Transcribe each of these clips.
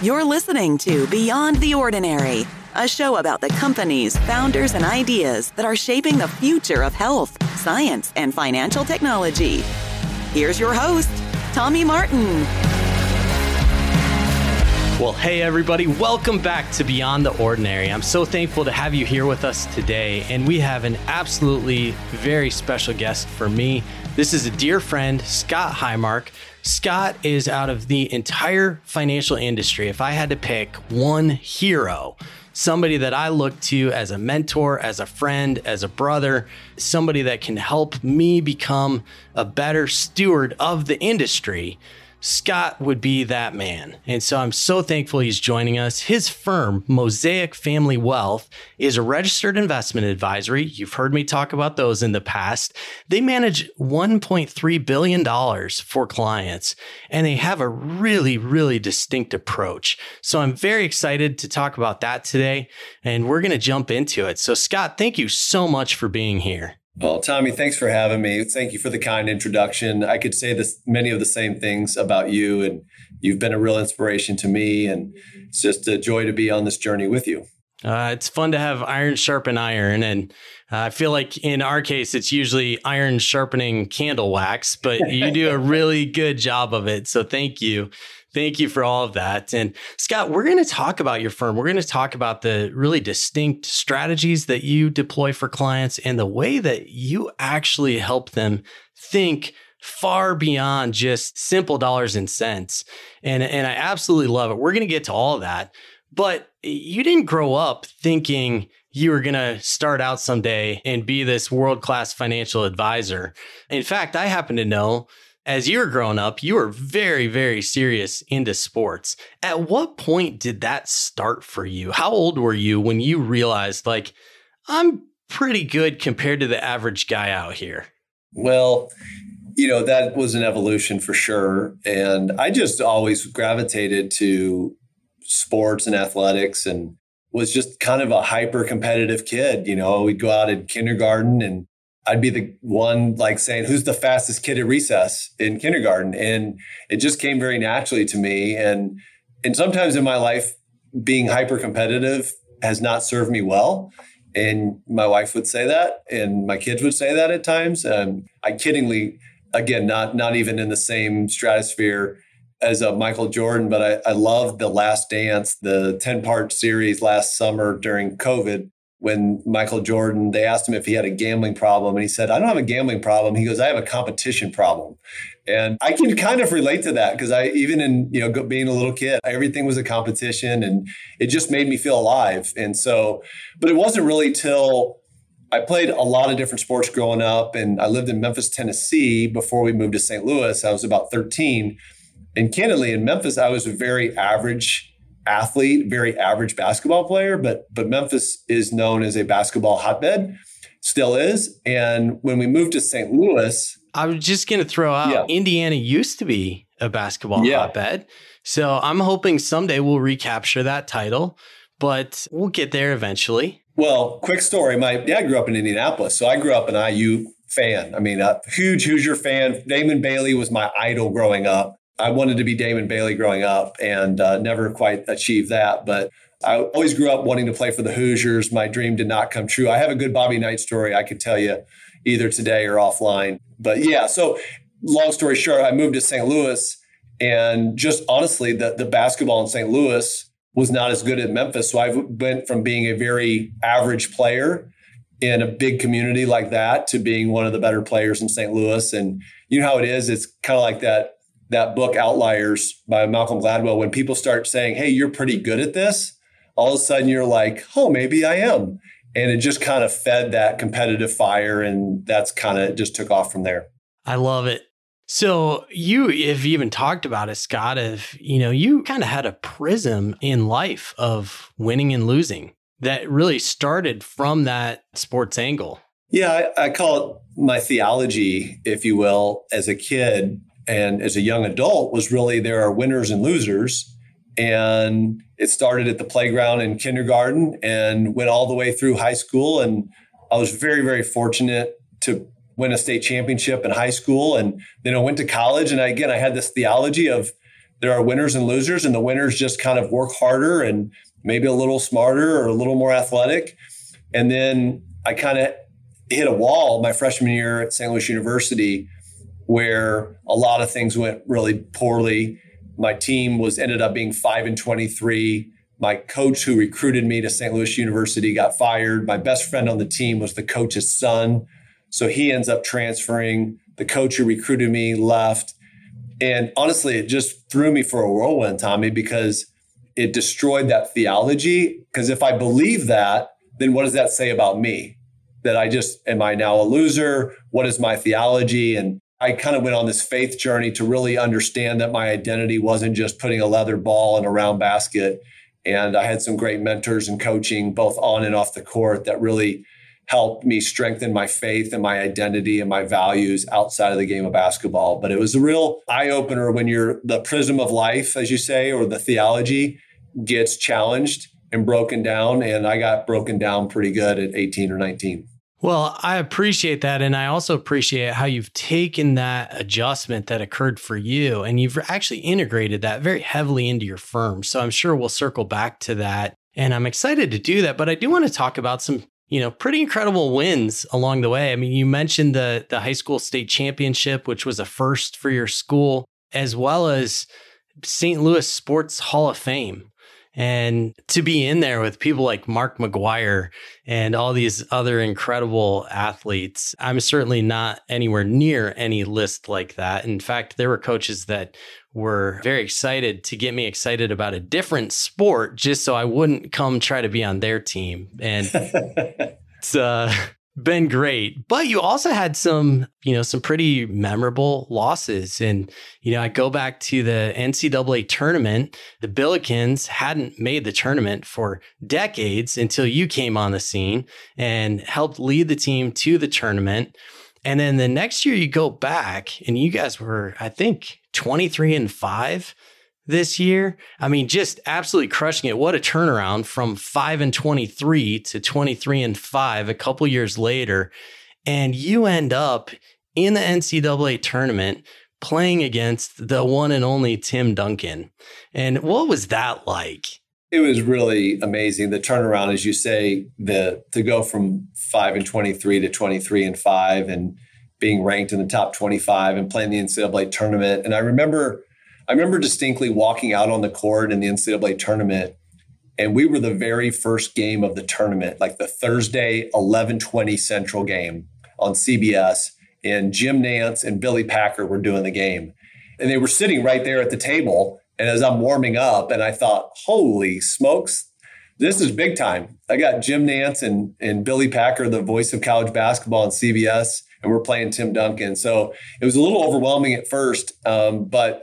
You're listening to Beyond the Ordinary, a show about the companies, founders, and ideas that are shaping the future of health, science, and financial technology. Here's your host, Tommy Martin. Well, hey, everybody, welcome back to Beyond the Ordinary. I'm so thankful to have you here with us today, and we have an absolutely very special guest for me. This is a dear friend, Scott Highmark. Scott is out of the entire financial industry. If I had to pick one hero, somebody that I look to as a mentor, as a friend, as a brother, somebody that can help me become a better steward of the industry, Scott would be that man. And so I'm so thankful he's joining us. His firm, Mosaic Family Wealth, is a registered investment advisory. You've heard me talk about those in the past. They manage $1.3 billion for clients, and they have a really, really distinct approach. So I'm very excited to talk about that today, and we're going to jump into it. So, Scott, thank you so much for being here. Well, Tommy, thanks for having me. Thank you for the kind introduction. I could say this many of the same things about you, and you've been a real inspiration to me. And it's just a joy to be on this journey with you. Uh, it's fun to have iron sharpen iron, and uh, I feel like in our case, it's usually iron sharpening candle wax, but you do a really good job of it. So thank you. Thank you for all of that. And Scott, we're going to talk about your firm. We're going to talk about the really distinct strategies that you deploy for clients and the way that you actually help them think far beyond just simple dollars and cents. And, and I absolutely love it. We're going to get to all of that. But you didn't grow up thinking you were going to start out someday and be this world class financial advisor. In fact, I happen to know as you were growing up, you were very, very serious into sports. At what point did that start for you? How old were you when you realized, like, I'm pretty good compared to the average guy out here? Well, you know, that was an evolution for sure. And I just always gravitated to sports and athletics and was just kind of a hyper competitive kid. You know, we'd go out in kindergarten and I'd be the one like saying, who's the fastest kid at recess in kindergarten? And it just came very naturally to me. And, and sometimes in my life, being hyper competitive has not served me well. And my wife would say that, and my kids would say that at times. Um, I kiddingly, again, not not even in the same stratosphere as a Michael Jordan, but I, I love the Last Dance, the ten part series last summer during COVID when Michael Jordan, they asked him if he had a gambling problem, and he said, I don't have a gambling problem. He goes, I have a competition problem. And I can kind of relate to that because I, even in, you know, being a little kid, everything was a competition and it just made me feel alive. And so, but it wasn't really till I played a lot of different sports growing up and I lived in Memphis, Tennessee before we moved to St. Louis. I was about 13. And candidly, in Memphis, I was a very average athlete, very average basketball player, but but Memphis is known as a basketball hotbed, still is. And when we moved to St. Louis, I was just going to throw out yeah. Indiana used to be a basketball yeah. hotbed. So I'm hoping someday we'll recapture that title, but we'll get there eventually. Well, quick story. My dad grew up in Indianapolis. So I grew up an IU fan. I mean, a huge Hoosier fan. Damon Bailey was my idol growing up. I wanted to be Damon Bailey growing up and uh, never quite achieved that. But I always grew up wanting to play for the Hoosiers. My dream did not come true. I have a good Bobby Knight story I could tell you either today or offline. But yeah, so long story short, I moved to St. Louis and just honestly, the, the basketball in St. Louis was not as good as Memphis. So I went from being a very average player in a big community like that to being one of the better players in St. Louis. And you know how it is? It's kind of like that that book Outliers by Malcolm Gladwell, when people start saying, Hey, you're pretty good at this, all of a sudden you're like, Oh, maybe I am. And it just kind of fed that competitive fire. And that's kind of just took off from there. I love it. So you have even talked about it, Scott, of, you know, you kind of had a prism in life of winning and losing that really started from that sports angle. Yeah, I, I call it my theology, if you will, as a kid and as a young adult was really there are winners and losers and it started at the playground in kindergarten and went all the way through high school and i was very very fortunate to win a state championship in high school and then i went to college and I, again i had this theology of there are winners and losers, and the winners just kind of work harder and maybe a little smarter or a little more athletic. And then I kind of hit a wall my freshman year at St. Louis University where a lot of things went really poorly. My team was ended up being 5 and 23. My coach who recruited me to St. Louis University got fired. My best friend on the team was the coach's son. So he ends up transferring. The coach who recruited me left. And honestly, it just threw me for a whirlwind, Tommy, because it destroyed that theology. Because if I believe that, then what does that say about me? That I just, am I now a loser? What is my theology? And I kind of went on this faith journey to really understand that my identity wasn't just putting a leather ball in a round basket. And I had some great mentors and coaching, both on and off the court, that really helped me strengthen my faith and my identity and my values outside of the game of basketball. But it was a real eye opener when you're the prism of life, as you say, or the theology gets challenged and broken down. And I got broken down pretty good at 18 or 19. Well, I appreciate that. And I also appreciate how you've taken that adjustment that occurred for you and you've actually integrated that very heavily into your firm. So I'm sure we'll circle back to that. And I'm excited to do that. But I do want to talk about some you know, pretty incredible wins along the way. I mean, you mentioned the the high school state championship, which was a first for your school, as well as St. Louis Sports Hall of Fame. And to be in there with people like Mark McGwire and all these other incredible athletes, I'm certainly not anywhere near any list like that. In fact, there were coaches that were very excited to get me excited about a different sport just so I wouldn't come try to be on their team. And it's uh, been great. But you also had some, you know, some pretty memorable losses. And, you know, I go back to the NCAA tournament. The Billikens hadn't made the tournament for decades until you came on the scene and helped lead the team to the tournament. And then the next year you go back and you guys were, I think, 23 and 5 this year. I mean, just absolutely crushing it. What a turnaround from 5 and 23 to 23 and 5 a couple years later. And you end up in the NCAA tournament playing against the one and only Tim Duncan. And what was that like? It was really amazing. The turnaround, as you say, the to go from five and twenty three to twenty three and five, and being ranked in the top 25 and playing the NCAA tournament. And I remember, I remember distinctly walking out on the court in the NCAA tournament, and we were the very first game of the tournament, like the Thursday 11:20 Central game on CBS. And Jim Nantz and Billy Packer were doing the game, and they were sitting right there at the table. And as I'm warming up, and I thought, "Holy smokes, this is big time. I got Jim Nantz and, and Billy Packer, the voice of college basketball on CBS, and we're playing Tim Duncan. So it was a little overwhelming at first, um, but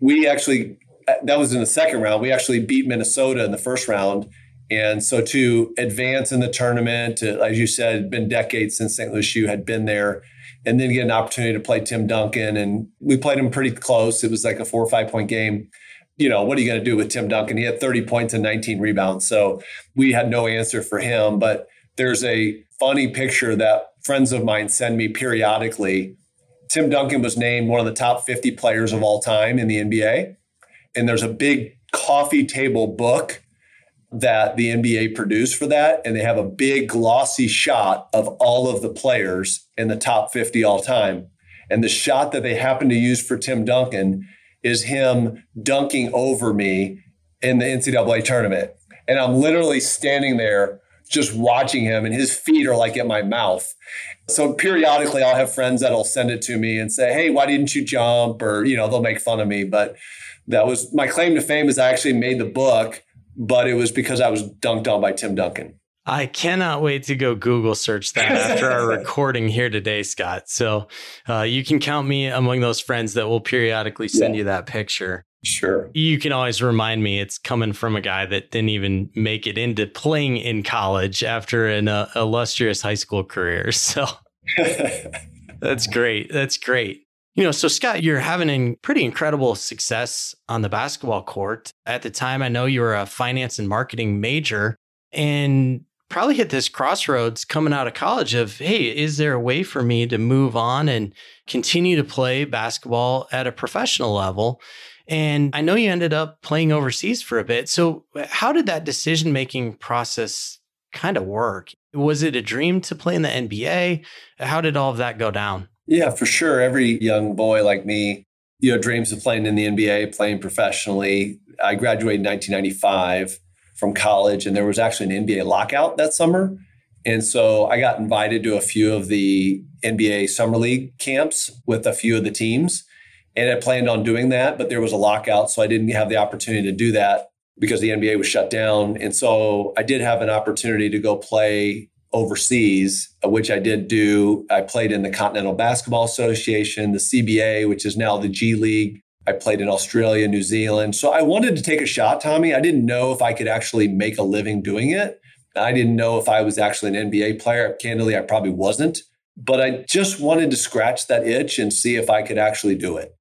we actually that was in the second round. We actually beat Minnesota in the first round. And so to advance in the tournament, to, as you said, it been decades since St. Louis U had been there, and then get an opportunity to play Tim Duncan. And we played him pretty close. It was like a four or five point game. You know, what are you going to do with Tim Duncan? He had 30 points and 19 rebounds. So we had no answer for him. But there's a funny picture that friends of mine send me periodically. Tim Duncan was named one of the top 50 players of all time in the NBA. And there's a big coffee table book that the NBA produced for that. And they have a big glossy shot of all of the players in the top 50 all time. And the shot that they happen to use for Tim Duncan is him dunking over me in the NCAA tournament. And I'm literally standing there just watching him and his feet are like at my mouth. So periodically I'll have friends that'll send it to me and say, Hey, why didn't you jump? Or, you know, they'll make fun of me. But that was my claim to fame is I actually made the book, but it was because I was dunked on by Tim Duncan. I cannot wait to go Google search that after our recording here today, Scott. So uh, you can count me among those friends that will periodically send yeah. you that picture. Sure. You can always remind me it's coming from a guy that didn't even make it into playing in college after an uh, illustrious high school career. So that's great. That's great. You know, so Scott, you're having a pretty incredible success on the basketball court. At the time, I know you were a finance and marketing major and probably hit this crossroads coming out of college of, hey, is there a way for me to move on and continue to play basketball at a professional level? And I know you ended up playing overseas for a bit. So, how did that decision making process kind of work? Was it a dream to play in the NBA? How did all of that go down? Yeah, for sure. Every young boy like me, you know, dreams of playing in the NBA, playing professionally. I graduated in 1995 from college, and there was actually an NBA lockout that summer. And so I got invited to a few of the NBA Summer League camps with a few of the teams. And I planned on doing that, but there was a lockout. So I didn't have the opportunity to do that because the NBA was shut down. And so I did have an opportunity to go play overseas, uh, which I did do. I played in the Continental Basketball Association, the CBA, which is now the G League. I played in Australia, New Zealand. So I wanted to take a shot, Tommy. I didn't know if I could actually make a living doing it. I didn't know if I was actually an NBA player. Candidly, I probably wasn't. But I just wanted to scratch that itch and see if I could actually do it.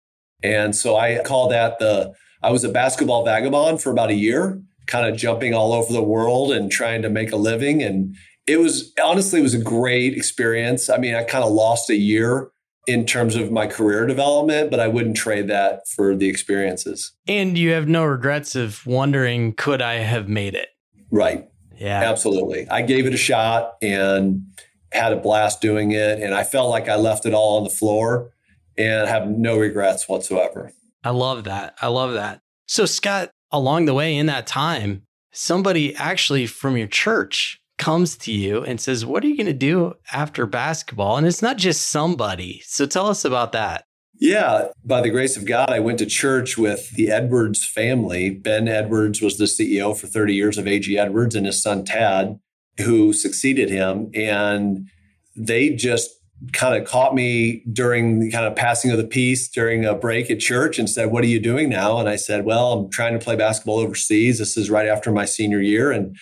And so I call that the, I was a basketball vagabond for about a year, kind of jumping all over the world and trying to make a living. And it was honestly, it was a great experience. I mean, I kind of lost a year in terms of my career development, but I wouldn't trade that for the experiences. And you have no regrets of wondering, could I have made it? Right. Yeah. Absolutely. I gave it a shot and had a blast doing it. And I felt like I left it all on the floor and have no regrets whatsoever. I love that. I love that. So, Scott, along the way in that time, somebody actually from your church comes to you and says, What are you going to do after basketball? And it's not just somebody. So, tell us about that. Yeah, by the grace of God, I went to church with the Edwards family. Ben Edwards was the CEO for 30 years of AG Edwards and his son Tad, who succeeded him. And they just kind of caught me during the kind of passing of the peace during a break at church and said, What are you doing now? And I said, Well, I'm trying to play basketball overseas. This is right after my senior year. And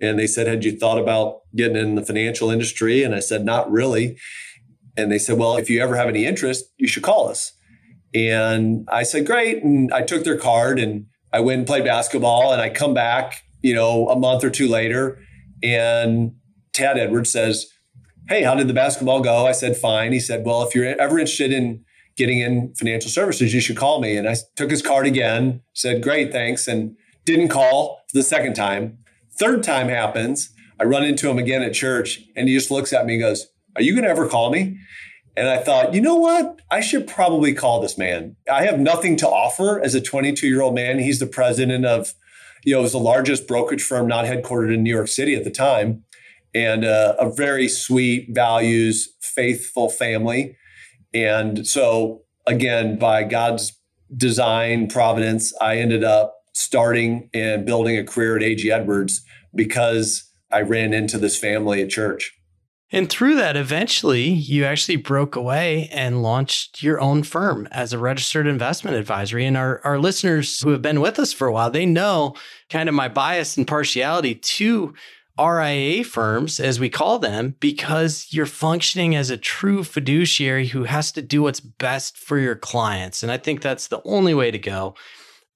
and they said, Had you thought about getting in the financial industry? And I said, Not really. And they said, Well, if you ever have any interest, you should call us. And I said, Great. And I took their card and I went and played basketball. And I come back, you know, a month or two later. And Tad Edwards says, Hey, how did the basketball go? I said, Fine. He said, Well, if you're ever interested in getting in financial services, you should call me. And I took his card again, said, Great, thanks. And didn't call for the second time. Third time happens. I run into him again at church and he just looks at me and goes, Are you going to ever call me? And I thought, you know what? I should probably call this man. I have nothing to offer as a 22 year old man. He's the president of, you know, it was the largest brokerage firm not headquartered in New York City at the time, and uh, a very sweet, values, faithful family. And so, again, by God's design, providence, I ended up starting and building a career at AG Edwards because I ran into this family at church. And through that, eventually, you actually broke away and launched your own firm as a registered investment advisory. And our, our listeners who have been with us for a while, they know kind of my bias and partiality to RIA firms, as we call them, because you're functioning as a true fiduciary who has to do what's best for your clients. And I think that's the only way to go.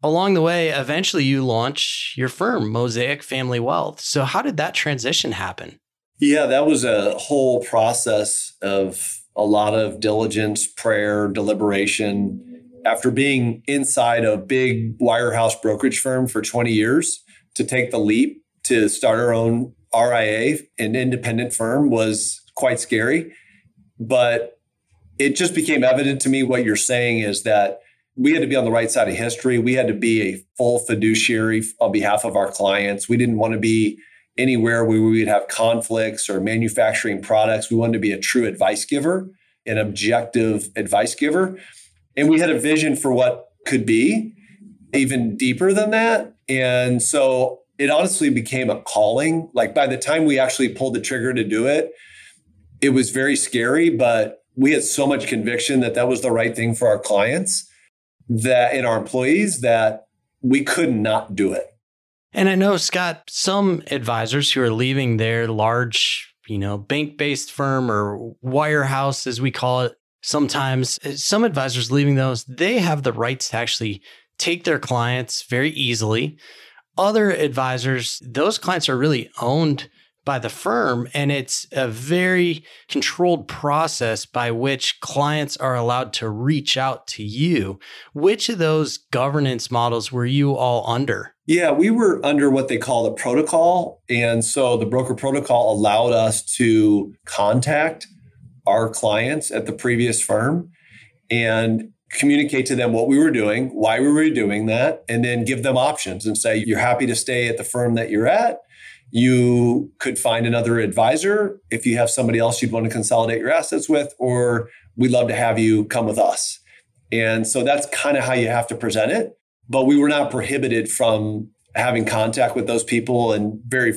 Along the way, eventually you launch your firm, Mosaic Family Wealth. So, how did that transition happen? Yeah, that was a whole process of a lot of diligence, prayer, deliberation. After being inside a big wirehouse brokerage firm for 20 years, to take the leap to start our own RIA, an independent firm, was quite scary. But it just became evident to me what you're saying is that we had to be on the right side of history. We had to be a full fiduciary on behalf of our clients. We didn't want to be anywhere where we would have conflicts or manufacturing products. We wanted to be a true advice giver, an objective advice giver. And we had a vision for what could be even deeper than that. And so it honestly became a calling. Like by the time we actually pulled the trigger to do it, it was very scary, but we had so much conviction that that was the right thing for our clients that in our employees that we could not do it. And I know, Scott, some advisors who are leaving their large, you know, bank based firm or wirehouse, as we call it, sometimes eh, some advisors leaving those, they have the rights to actually take their clients very easily. Other advisors, those clients are really owned by the firm. And it's a very controlled process by which clients are allowed to reach out to you. Which of those governance models were you all under? Yeah, we were under what they call the protocol. And so the broker protocol allowed us to contact our clients at the previous firm and communicate to them what we were doing, why we were doing that, and then give them options and say, you're happy to stay at the firm that you're at. You could find another advisor if you have somebody else you'd want to consolidate your assets with, or we'd love to have you come with us. And so that's kind of how you have to present it. But we were not prohibited from having contact with those people and very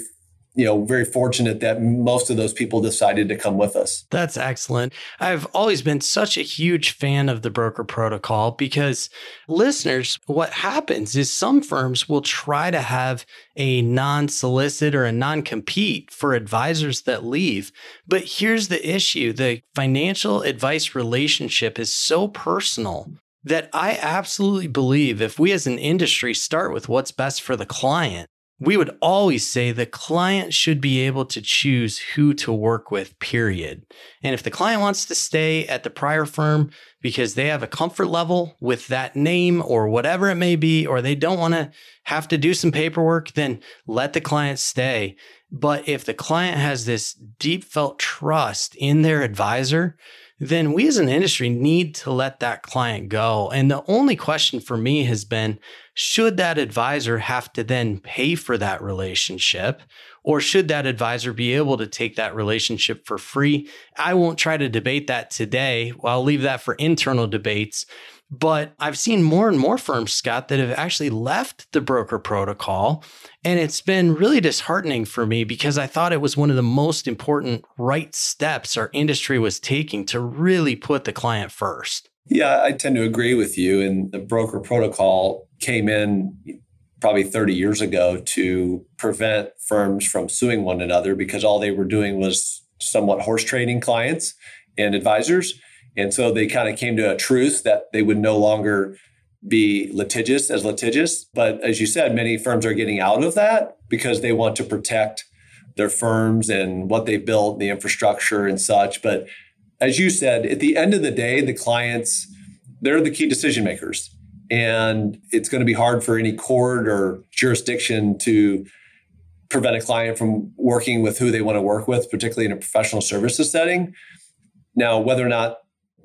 you know, very fortunate that most of those people decided to come with us. That's excellent. I've always been such a huge fan of the broker protocol because listeners, what happens is some firms will try to have a non solicit or a non compete for advisors that leave. But here's the issue the financial advice relationship is so personal that I absolutely believe if we as an industry start with what's best for the client, we would always say the client should be able to choose who to work with, period. And if the client wants to stay at the prior firm because they have a comfort level with that name or whatever it may be, or they don't want to have to do some paperwork, then let the client stay. But if the client has this deep felt trust in their advisor, then we as an industry need to let that client go. And the only question for me has been should that advisor have to then pay for that relationship? Or should that advisor be able to take that relationship for free? I won't try to debate that today. I'll leave that for internal debates. But I've seen more and more firms, Scott, that have actually left the broker protocol. And it's been really disheartening for me because I thought it was one of the most important right steps our industry was taking to really put the client first. Yeah, I tend to agree with you. And the broker protocol came in probably 30 years ago to prevent firms from suing one another because all they were doing was somewhat horse trading clients and advisors. And so they kind of came to a truce that they would no longer be litigious as litigious. But as you said, many firms are getting out of that because they want to protect their firms and what they built, the infrastructure and such. But as you said, at the end of the day, the clients, they're the key decision makers. And it's going to be hard for any court or jurisdiction to prevent a client from working with who they want to work with, particularly in a professional services setting. Now, whether or not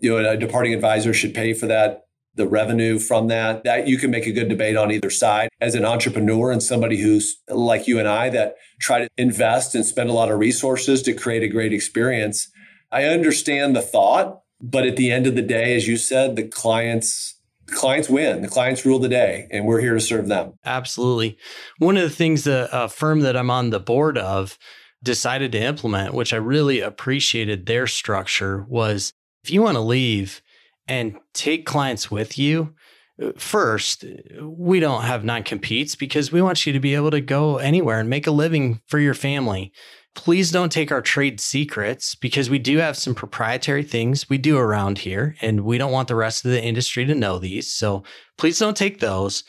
you know a departing advisor should pay for that the revenue from that that you can make a good debate on either side. As an entrepreneur and somebody who's like you and I that try to invest and spend a lot of resources to create a great experience I understand the thought but at the end of the day as you said the clients clients win the clients rule the day and we're here to serve them. Absolutely. One of the things that a uh, firm that I'm on the board of decided to implement which I really appreciated their structure was if you want to leave and take clients with you, uh, first, uh, we don't have non competes because we want you to be able to go anywhere and make a living for your family. Please don't take our trade secrets because we do have some proprietary things we do around here and we don't want the rest of the industry to know these. So please don't take those.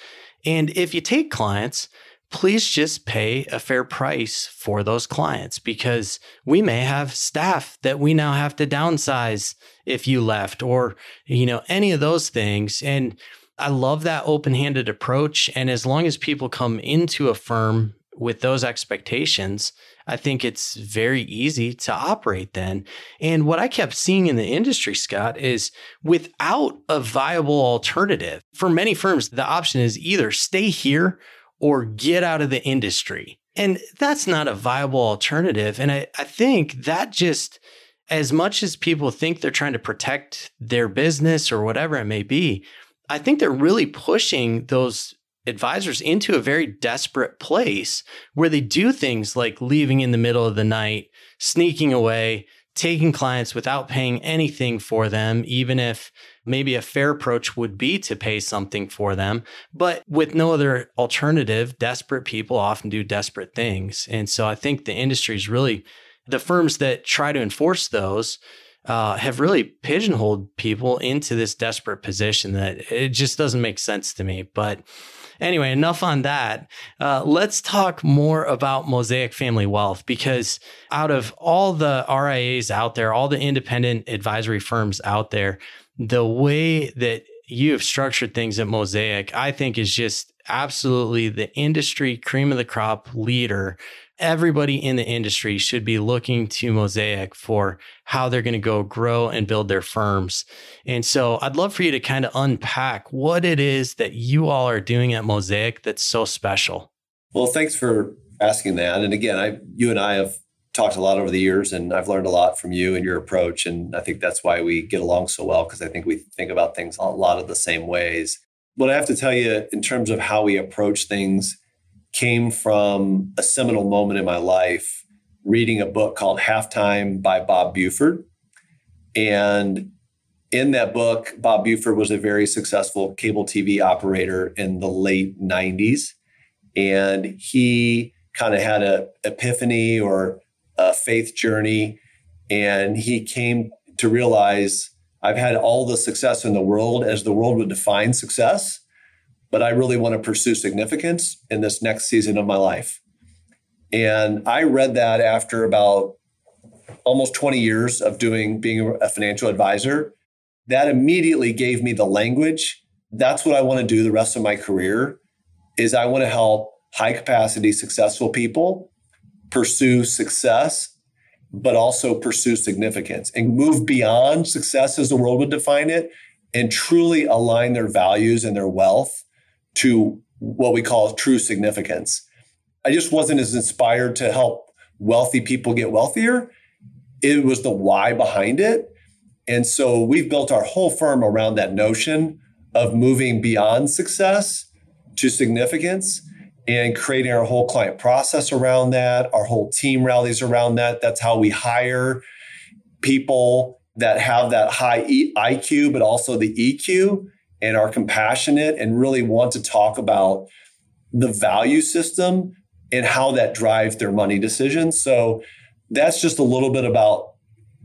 And if you take clients, please just pay a fair price for those clients because we may have staff that we now have to downsize if you left or you know any of those things and I love that open-handed approach and as long as people come into a firm with those expectations I think it's very easy to operate then. And what I kept seeing in the industry, Scott, is without a viable alternative, for many firms, the option is either stay here or get out of the industry. And that's not a viable alternative. And I, I think that just, as much as people think they're trying to protect their business or whatever it may be, I think they're really pushing those advisors into a very desperate place where they do things like leaving in the middle of the night, sneaking away, taking clients without paying anything for them, even if maybe a fair approach would be to pay something for them. But with no other alternative, desperate people often do desperate things. And so I think the industry is really the firms that try to enforce those. Uh, have really pigeonholed people into this desperate position that it just doesn't make sense to me. But anyway, enough on that. Uh, let's talk more about Mosaic Family Wealth because out of all the RIAs out there, all the independent advisory firms out there, the way that you have structured things at Mosaic, I think is just absolutely the industry cream of the crop leader everybody in the industry should be looking to Mosaic for how they're going to go grow and build their firms. And so I'd love for you to kind of unpack what it is that you all are doing at Mosaic that's so special. Well, thanks for asking that. And again, I you and I have talked a lot over the years and I've learned a lot from you and your approach and I think that's why we get along so well because I think we think about things a lot of the same ways. But I have to tell you in terms of how we approach things came from a seminal moment in my life reading a book called Halftime by Bob Buford. And in that book, Bob Buford was a very successful cable TV operator in the late 90s. And he kind of had an epiphany or a faith journey. And he came to realize I've had all the success in the world as the world would define success but I really want to pursue significance in this next season of my life. And I read that after about almost 20 years of doing being a financial advisor. That immediately gave me the language. That's what I want to do the rest of my career is I want to help high capacity successful people pursue success but also pursue significance and move beyond success as the world would define it and truly align their values and their wealth to what we call true significance. I just wasn't as inspired to help wealthy people get wealthier. It was the why behind it. And so we've built our whole firm around that notion of moving beyond success to significance and creating our whole client process around that. Our whole team rallies around that. That's how we hire people that have that high IQ, but also the EQ and are compassionate and really want to talk about the value system and how that drives their money decisions. So that's just a little bit about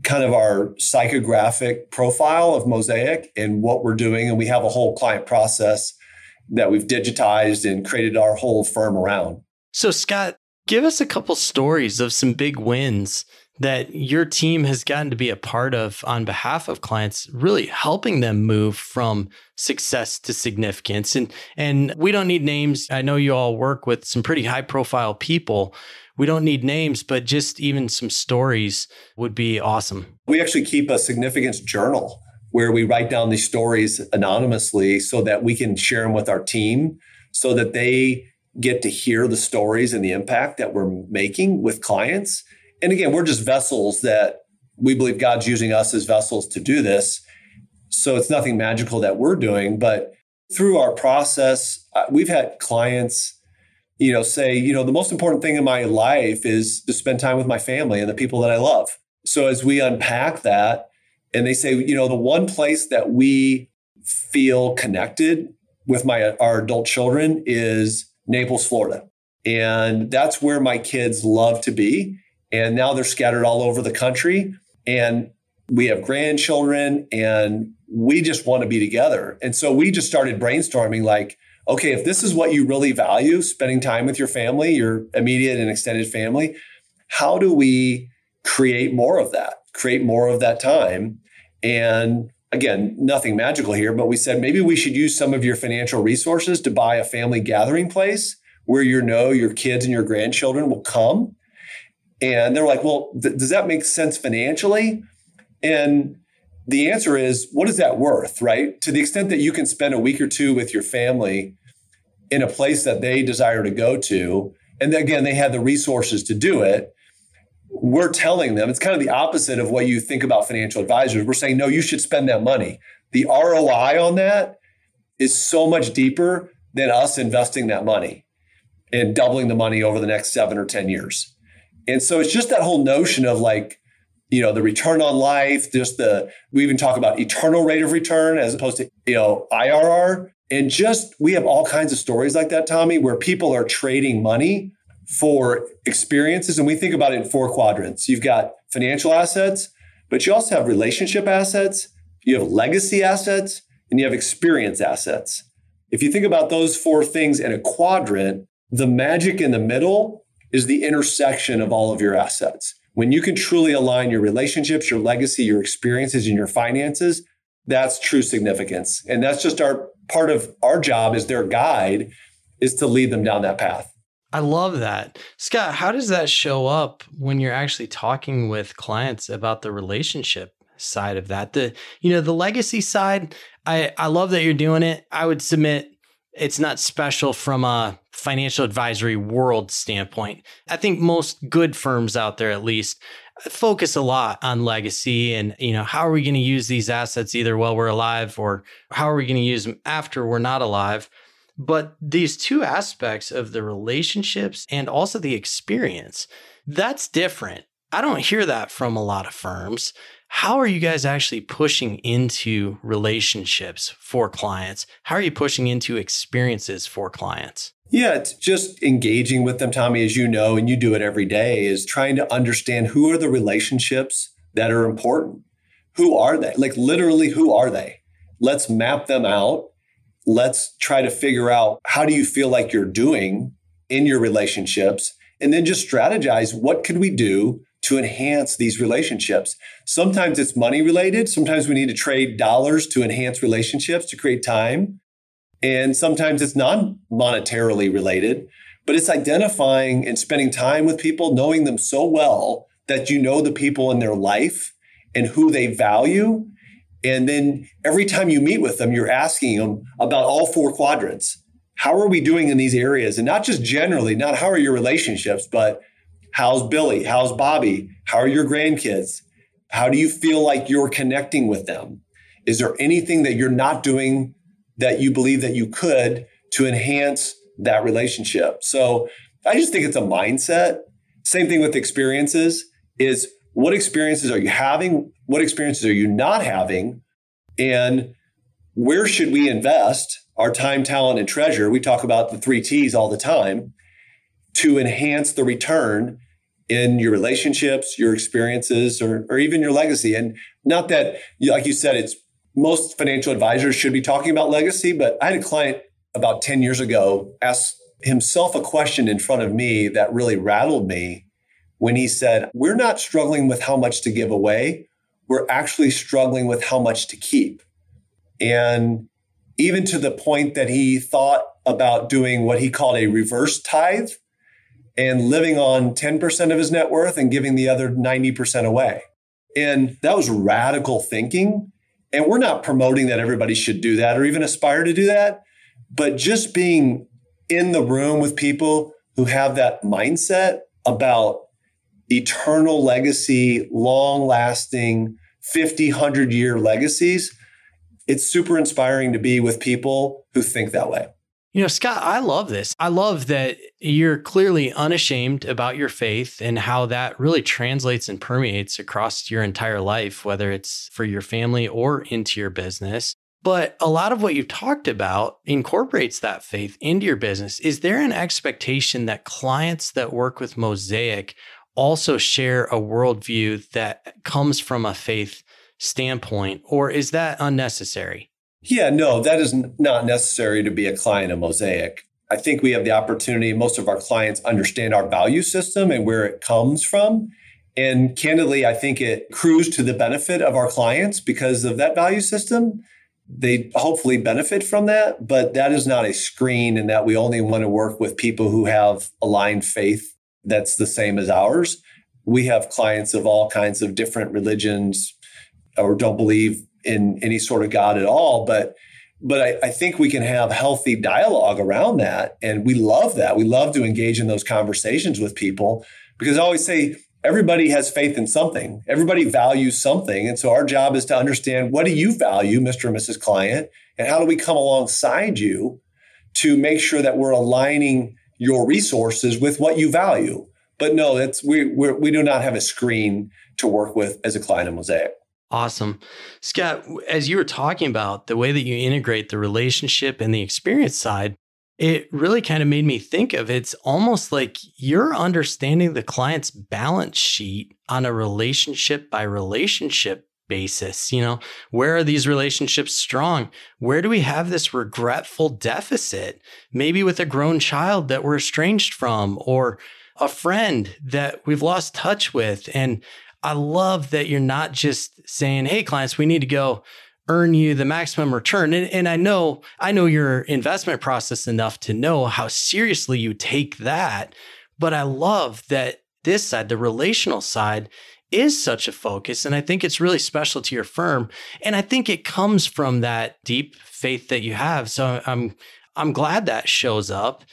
kind of our psychographic profile of Mosaic and what we're doing. And we have a whole client process that we've digitized and created our whole firm around. So, Scott, give us a couple stories of some big wins that your team has gotten to be a part of on behalf of clients, really helping them move from success to significance. And and we don't need names. I know you all work with some pretty high profile people. We don't need names, but just even some stories would be awesome. We actually keep a significance journal where we write down these stories anonymously so that we can share them with our team so that they get to hear the stories and the impact that we're making with clients and again, we're just vessels that we believe God's using us as vessels to do this. So it's nothing magical that we're doing, but through our process, uh, we've had clients, you know, say, you know, the most important thing in my life is to spend time with my family and the people that I love. So as we unpack that, and they say, you know, the one place that we feel connected with my our adult children is Naples, Florida. And that's where my kids love to be and now they're scattered all over the country. And we have grandchildren and we just want to be together. And so we just started brainstorming like, okay, if this is what you really value, spending time with your family, your immediate and extended family, how do we create more of that? Create more of that time. And again, nothing magical here, but we said maybe we should use some of your financial resources to buy a family gathering place where you know your kids and your grandchildren will come and they're like, well, th- does that make sense financially? And the answer is, what is that worth, right? To the extent that you can spend a week or two with your family in a place that they desire to go to, and again, they have the resources to do it. We're telling them it's kind of the opposite of what you think about financial advisors. We're saying, no, you should spend that money. The ROI on that is so much deeper than us investing that money and doubling the money over the next seven or 10 years. And so it's just that whole notion of like, you know, the return on life, just the, we even talk about eternal rate of return as opposed to, you know, IRR. And just, we have all kinds of stories like that, Tommy, where people are trading money for experiences. And we think about it in four quadrants. You've got financial assets, but you also have relationship assets, you have legacy assets, and you have experience assets. If you think about those four things in a quadrant, the magic in the middle is the intersection of all of your assets. When you can truly align your relationships, your legacy, your experiences, and your finances, that's true significance. And that's just our part of our job as their guide is to lead them down that path. I love that. Scott, how does that show up when you're actually talking with clients about the relationship side of that? The you know, the legacy side, I I love that you're doing it. I would submit it's not special from a financial advisory world standpoint. I think most good firms out there at least focus a lot on legacy and you know how are we going to use these assets either while we're alive or how are we going to use them after we're not alive but these two aspects of the relationships and also the experience, that's different. I don't hear that from a lot of firms. How are you guys actually pushing into relationships for clients? How are you pushing into experiences for clients? Yeah, it's just engaging with them, Tommy, as you know, and you do it every day, is trying to understand who are the relationships that are important. Who are they? Like, literally, who are they? Let's map them out let's try to figure out how do you feel like you're doing in your relationships and then just strategize what could we do to enhance these relationships sometimes it's money related sometimes we need to trade dollars to enhance relationships to create time and sometimes it's non monetarily related but it's identifying and spending time with people knowing them so well that you know the people in their life and who they value and then every time you meet with them, you're asking them about all four quadrants. How are we doing in these areas? And not just generally, not how are your relationships, but how's Billy? How's Bobby? How are your grandkids? How do you feel like you're connecting with them? Is there anything that you're not doing that you believe that you could to enhance that relationship? So I just think it's a mindset. Same thing with experiences is what experiences are you having? What experiences are you not having? And where should we invest our time, talent, and treasure? We talk about the three T's all the time to enhance the return in your relationships, your experiences, or, or even your legacy. And not that, like you said, it's most financial advisors should be talking about legacy, but I had a client about 10 years ago ask himself a question in front of me that really rattled me when he said, We're not struggling with how much to give away. We're actually struggling with how much to keep. And even to the point that he thought about doing what he called a reverse tithe and living on 10% of his net worth and giving the other 90% away. And that was radical thinking. And we're not promoting that everybody should do that or even aspire to do that. But just being in the room with people who have that mindset about eternal legacy, long lasting, 50, 100 year legacies, it's super inspiring to be with people who think that way. You know, Scott, I love this. I love that you're clearly unashamed about your faith and how that really translates and permeates across your entire life, whether it's for your family or into your business. But a lot of what you've talked about incorporates that faith into your business. Is there an expectation that clients that work with Mosaic also share a worldview that comes from a faith standpoint, or is that unnecessary? Yeah, no, that is not necessary to be a client of Mosaic. I think we have the opportunity, most of our clients understand our value system and where it comes from. And candidly, I think it accrues to the benefit of our clients because of that value system. They hopefully benefit from that, but that is not a screen and that we only want to work with people who have aligned faith that's the same as ours. We have clients of all kinds of different religions or don't believe in any sort of God at all. But but I, I, think we can have healthy dialogue around that. And we love that. We love to engage in those conversations with people because I always say everybody has faith in something. Everybody values something. And so our job is to understand what do you value, Mr. and Mrs. Client, and how do we come alongside you to make sure that we're aligning your resources with what you value. But no, that's we we do not have a screen to work with as a client of Mosaic. Awesome. Scott, as you were talking about the way that you integrate the relationship and the experience side, it really kind of made me think of it's almost like you're understanding the client's balance sheet on a relationship by relationship basis? You know, where are these relationships strong? Where do we have this regretful deficit? Maybe with a grown child that we're estranged from or a friend that we've lost touch with. And I love that you're not just saying, Hey, clients, we need to go earn you the maximum return. And, and I know, I know your investment process enough to know how seriously you take that. But I love that this side, the relational side, is such a focus. And I think it's really special to your firm. And I think it comes from that deep faith that you have. So I'm I'm glad that shows up.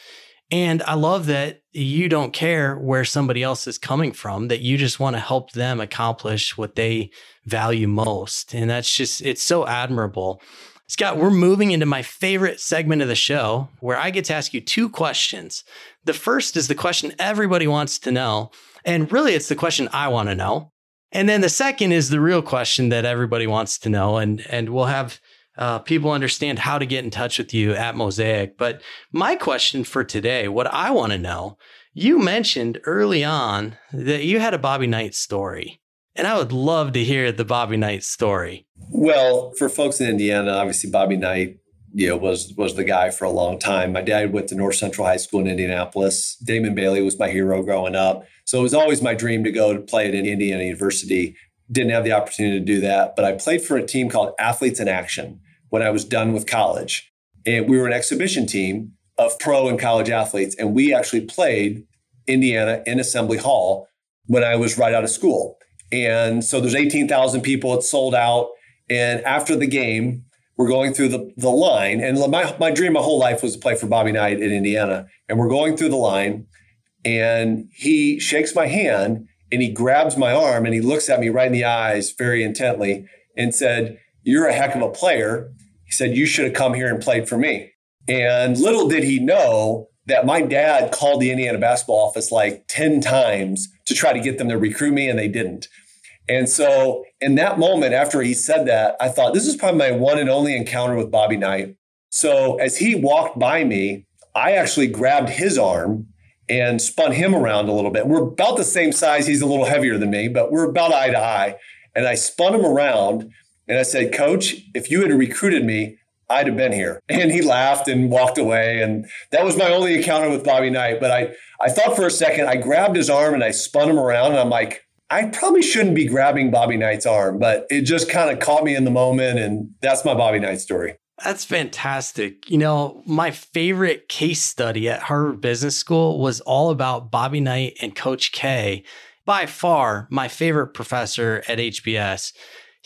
And I love that you don't care where somebody else is coming from, that you just want to help them accomplish what they value most. And that's just, it's so admirable. Scott, we're moving into my favorite segment of the show where I get to ask you two questions. The first is the question everybody wants to know. And really, it's the question I want to know. And then the second is the real question that everybody wants to know. And, and we'll have uh, people understand how to get in touch with you at Mosaic. But my question for today, what I want to know, you mentioned early on that you had a Bobby Knight story. And I would love to hear the Bobby Knight story. Well, for folks in Indiana, obviously Bobby Knight, you know, was was the guy for a long time. My dad went to North Central High School in Indianapolis. Damon Bailey was my hero growing up. So it was always my dream to go to play at Indiana University. Didn't have the opportunity to do that, but I played for a team called Athletes in Action when I was done with college. And we were an exhibition team of pro and college athletes. And we actually played Indiana in Assembly Hall when I was right out of school. And so there's 18,000 people. It's sold out. And after the game, we're going through the, the line. And my, my dream my whole life was to play for Bobby Knight in Indiana. And we're going through the line. And he shakes my hand and he grabs my arm and he looks at me right in the eyes very intently and said, You're a heck of a player. He said, You should have come here and played for me. And little did he know that my dad called the Indiana basketball office like 10 times to try to get them to recruit me, and they didn't. And so, in that moment, after he said that, I thought, this is probably my one and only encounter with Bobby Knight. So, as he walked by me, I actually grabbed his arm and spun him around a little bit. We're about the same size. He's a little heavier than me, but we're about eye to eye. And I spun him around and I said, Coach, if you had recruited me, I'd have been here. And he laughed and walked away. And that was my only encounter with Bobby Knight. But I, I thought for a second, I grabbed his arm and I spun him around. And I'm like, I probably shouldn't be grabbing Bobby Knight's arm, but it just kind of caught me in the moment. And that's my Bobby Knight story. That's fantastic. You know, my favorite case study at Harvard Business School was all about Bobby Knight and Coach K. By far, my favorite professor at HBS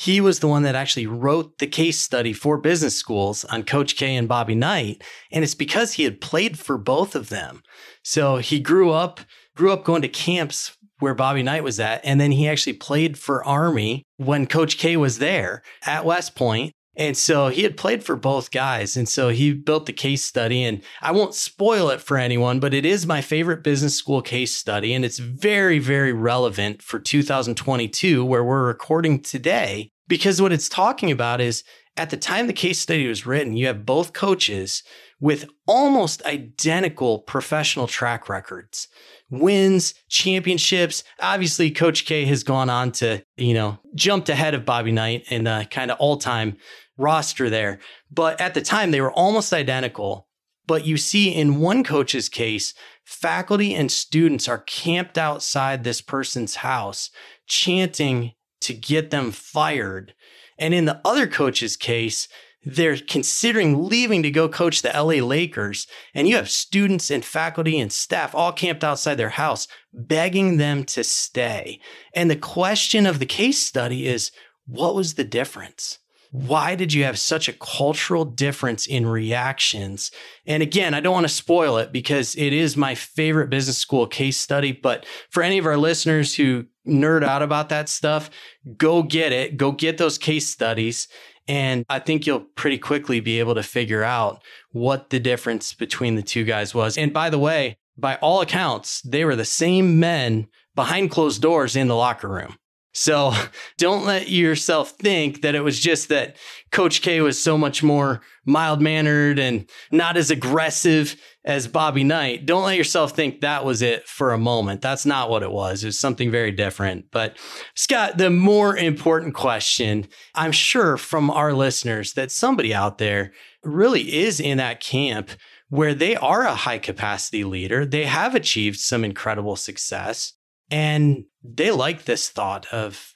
he was the one that actually wrote the case study for business schools on Coach K and Bobby Knight. And it's because he had played for both of them. So he grew up, grew up going to camps where Bobby Knight was at. And then he actually played for Army when Coach K was there at West Point. And so he had played for both guys. And so he built the case study. And I won't spoil it for anyone, but it is my favorite business school case study. And it's very, very relevant for 2022, where we're recording today, because what it's talking about is at the time the case study was written, you have both coaches with almost identical professional track records wins, championships. Obviously, Coach K has gone on to, you know, jumped ahead of Bobby Knight in the kind of all time roster there. But at the time, they were almost identical. But you see, in one coach's case, faculty and students are camped outside this person's house chanting to get them fired. And in the other coach's case, they're considering leaving to go coach the LA Lakers, and you have students and faculty and staff all camped outside their house begging them to stay. And the question of the case study is what was the difference? Why did you have such a cultural difference in reactions? And again, I don't want to spoil it because it is my favorite business school case study. But for any of our listeners who nerd out about that stuff, go get it. Go get those case studies and I think you'll pretty quickly be able to figure out what the difference between the two guys was. And by the way, by all accounts, they were the same men behind closed doors in the locker room. So don't let yourself think that it was just that Coach K was so much more mild mannered and not as aggressive as Bobby Knight. Don't let yourself think that was it for a moment. That's not what it was. It was something very different. But Scott, the more important question, I'm sure from our listeners that somebody out there really is in that camp where they are a high capacity leader. They have achieved some incredible success and they like this thought of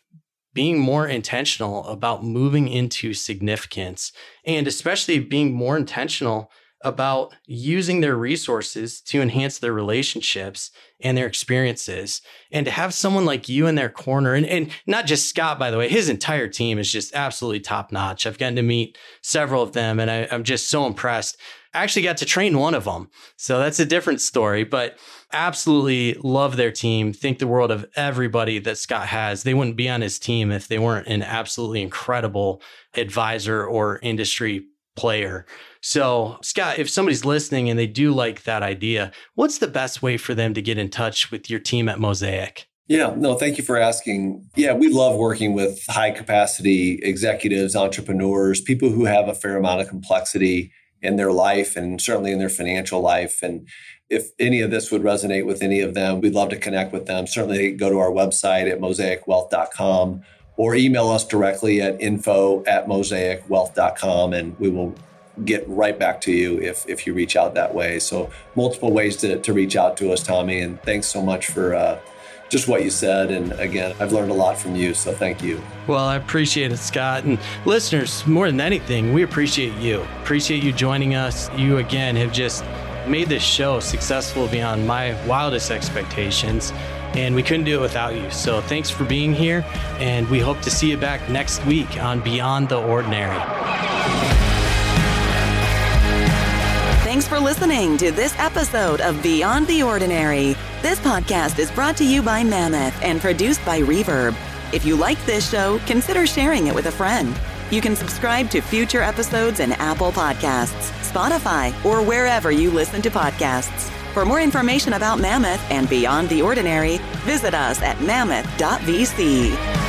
being more intentional about moving into significance and especially being more intentional about using their resources to enhance their relationships and their experiences. And to have someone like you in their corner, and, and not just Scott, by the way, his entire team is just absolutely top notch. I've gotten to meet several of them and I, I'm just so impressed. I actually got to train one of them. So that's a different story, but absolutely love their team. Think the world of everybody that Scott has. They wouldn't be on his team if they weren't an absolutely incredible advisor or industry player. So, Scott, if somebody's listening and they do like that idea, what's the best way for them to get in touch with your team at Mosaic? Yeah, no, thank you for asking. Yeah, we love working with high capacity executives, entrepreneurs, people who have a fair amount of complexity in their life and certainly in their financial life. And if any of this would resonate with any of them, we'd love to connect with them. Certainly go to our website at mosaicwealth.com or email us directly at info at mosaicwealth.com and we will get right back to you if, if you reach out that way. So multiple ways to, to reach out to us, Tommy. And thanks so much for uh, just what you said. And again, I've learned a lot from you. So thank you. Well, I appreciate it, Scott. And listeners, more than anything, we appreciate you. Appreciate you joining us. You again have just made this show successful beyond my wildest expectations. And we couldn't do it without you. So thanks for being here. And we hope to see you back next week on Beyond the Ordinary. Thanks for listening to this episode of Beyond the Ordinary. This podcast is brought to you by Mammoth and produced by Reverb. If you like this show, consider sharing it with a friend. You can subscribe to future episodes in Apple Podcasts, Spotify, or wherever you listen to podcasts. For more information about Mammoth and Beyond the Ordinary, visit us at mammoth.vc.